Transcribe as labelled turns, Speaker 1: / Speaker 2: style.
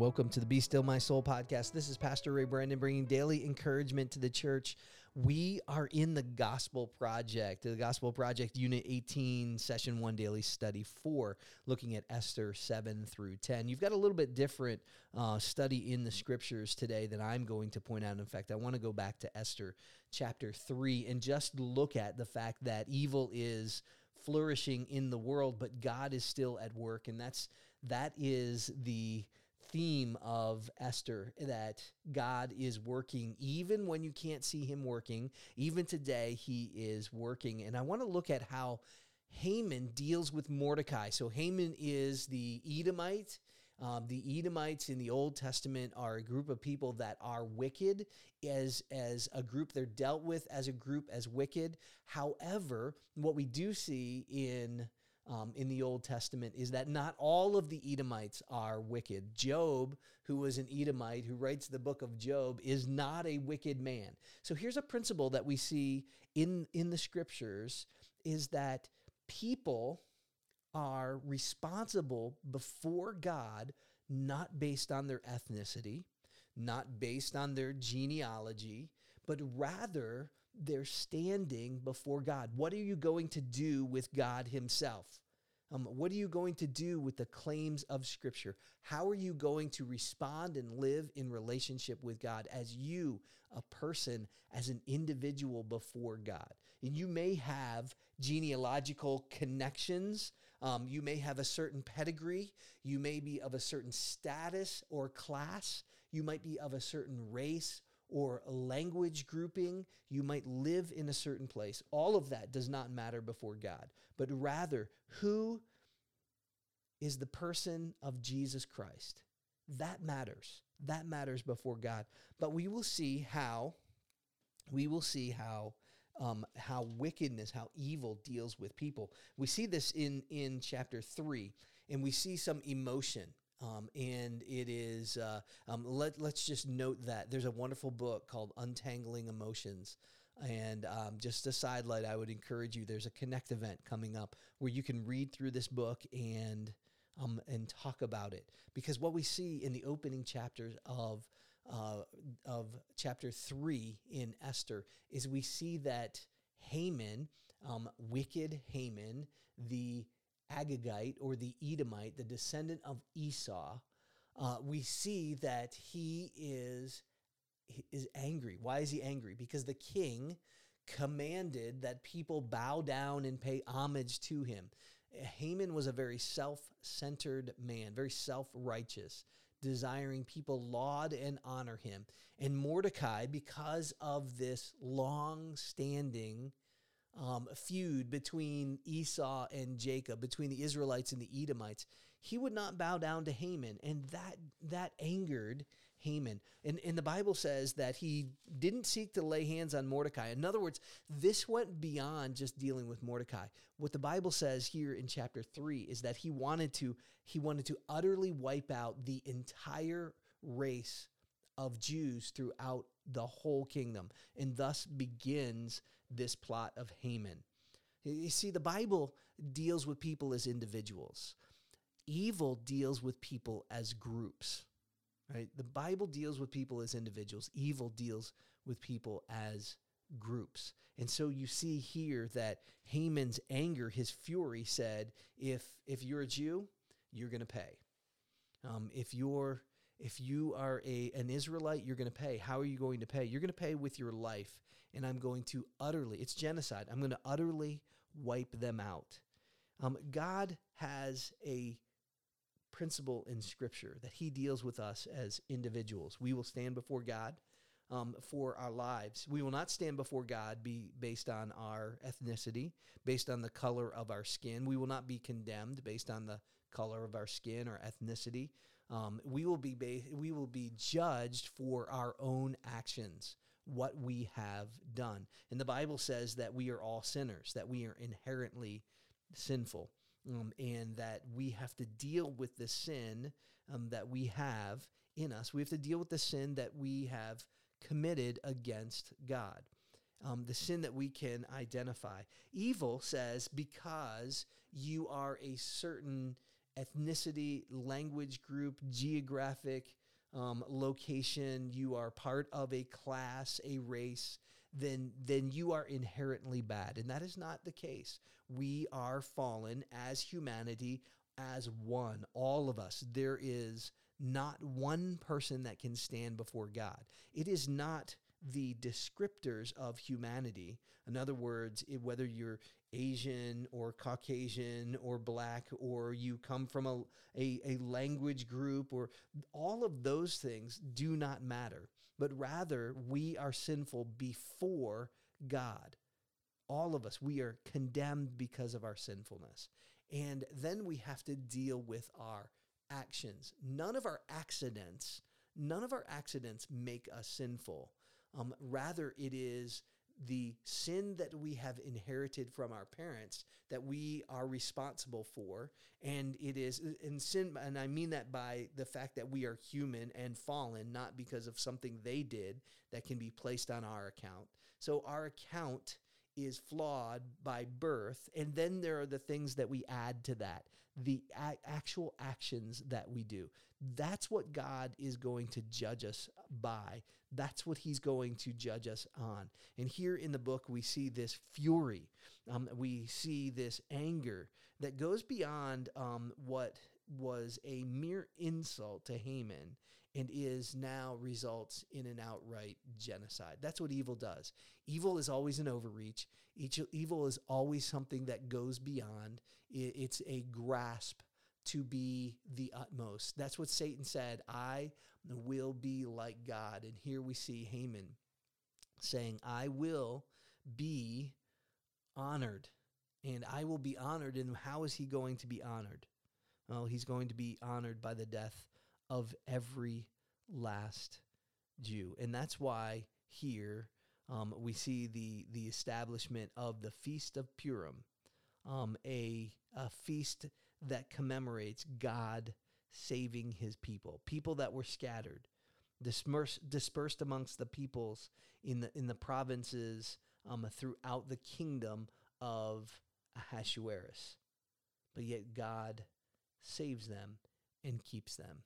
Speaker 1: Welcome to the Be Still My Soul podcast. This is Pastor Ray Brandon bringing daily encouragement to the church. We are in the Gospel Project, the Gospel Project Unit 18, Session 1, Daily Study 4, looking at Esther 7 through 10. You've got a little bit different uh, study in the scriptures today that I'm going to point out. In fact, I want to go back to Esther chapter 3 and just look at the fact that evil is flourishing in the world, but God is still at work. And that's that is the theme of Esther that God is working even when you can't see him working. Even today, he is working. And I want to look at how Haman deals with Mordecai. So Haman is the Edomite. Um, the Edomites in the Old Testament are a group of people that are wicked as as a group. They're dealt with as a group as wicked. However, what we do see in um, in the Old Testament is that not all of the Edomites are wicked. Job, who was an Edomite, who writes the book of Job, is not a wicked man. So here's a principle that we see in, in the scriptures is that people are responsible before God not based on their ethnicity, not based on their genealogy, but rather their standing before God. What are you going to do with God Himself? Um, what are you going to do with the claims of Scripture? How are you going to respond and live in relationship with God as you, a person, as an individual before God? And you may have genealogical connections. Um, you may have a certain pedigree. You may be of a certain status or class. You might be of a certain race or language grouping. You might live in a certain place. All of that does not matter before God, but rather who is the person of Jesus Christ. That matters. That matters before God. But we will see how we will see how um, how wickedness, how evil deals with people. We see this in in chapter three, and we see some emotion. Um, and it is uh, um, let, let's just note that there's a wonderful book called untangling emotions. And um, just a sidelight i would encourage you there's a connect event coming up where you can read through this book and um, and talk about it. Because what we see in the opening chapters of uh, of chapter three in esther is we see that haman um, wicked haman the Agagite or the Edomite, the descendant of Esau, uh, we see that he is he is angry. Why is he angry? Because the king commanded that people bow down and pay homage to him. Haman was a very self-centered man, very self-righteous, desiring people laud and honor him. And Mordecai, because of this long-standing um, feud between Esau and Jacob, between the Israelites and the Edomites, he would not bow down to Haman, and that that angered Haman. And, and the Bible says that he didn't seek to lay hands on Mordecai. In other words, this went beyond just dealing with Mordecai. What the Bible says here in chapter three is that he wanted to he wanted to utterly wipe out the entire race of Jews throughout the whole kingdom. And thus begins this plot of Haman. You see, the Bible deals with people as individuals, evil deals with people as groups. Right? The Bible deals with people as individuals, evil deals with people as groups. And so you see here that Haman's anger, his fury said, if if you're a Jew, you're going to pay. Um, if you're if you are a an Israelite, you're going to pay. How are you going to pay? You're going to pay with your life, and I'm going to utterly. It's genocide. I'm going to utterly wipe them out. Um, God has a principle in Scripture that He deals with us as individuals. We will stand before God um, for our lives. We will not stand before God be based on our ethnicity, based on the color of our skin. We will not be condemned based on the color of our skin or ethnicity. Um, we will be ba- we will be judged for our own actions, what we have done. And the Bible says that we are all sinners, that we are inherently sinful. Um, and that we have to deal with the sin um, that we have in us. We have to deal with the sin that we have committed against God. Um, the sin that we can identify. Evil says because you are a certain ethnicity, language group, geographic um, location, you are part of a class, a race, then then you are inherently bad, and that is not the case. We are fallen as humanity, as one, all of us. There is not one person that can stand before God. It is not the descriptors of humanity. In other words, whether you're Asian or Caucasian or black or you come from a, a, a, language group or all of those things do not matter, but rather we are sinful before God. All of us, we are condemned because of our sinfulness. And then we have to deal with our actions. None of our accidents, none of our accidents make us sinful. Um, rather, it is the sin that we have inherited from our parents that we are responsible for and it is and sin and i mean that by the fact that we are human and fallen not because of something they did that can be placed on our account so our account is flawed by birth and then there are the things that we add to that the a- actual actions that we do that's what god is going to judge us by that's what he's going to judge us on. And here in the book, we see this fury. Um, we see this anger that goes beyond um, what was a mere insult to Haman and is now results in an outright genocide. That's what evil does. Evil is always an overreach. Each, evil is always something that goes beyond. It's a grasp to be the utmost. That's what Satan said. I will be like God. And here we see Haman saying, I will be honored. And I will be honored. And how is he going to be honored? Well, he's going to be honored by the death of every last Jew. And that's why here um, we see the, the establishment of the Feast of Purim, um, a, a feast that commemorates God saving his people, people that were scattered, dispersed, dispersed amongst the peoples in the in the provinces um, throughout the kingdom of Ahasuerus. But yet God saves them and keeps them.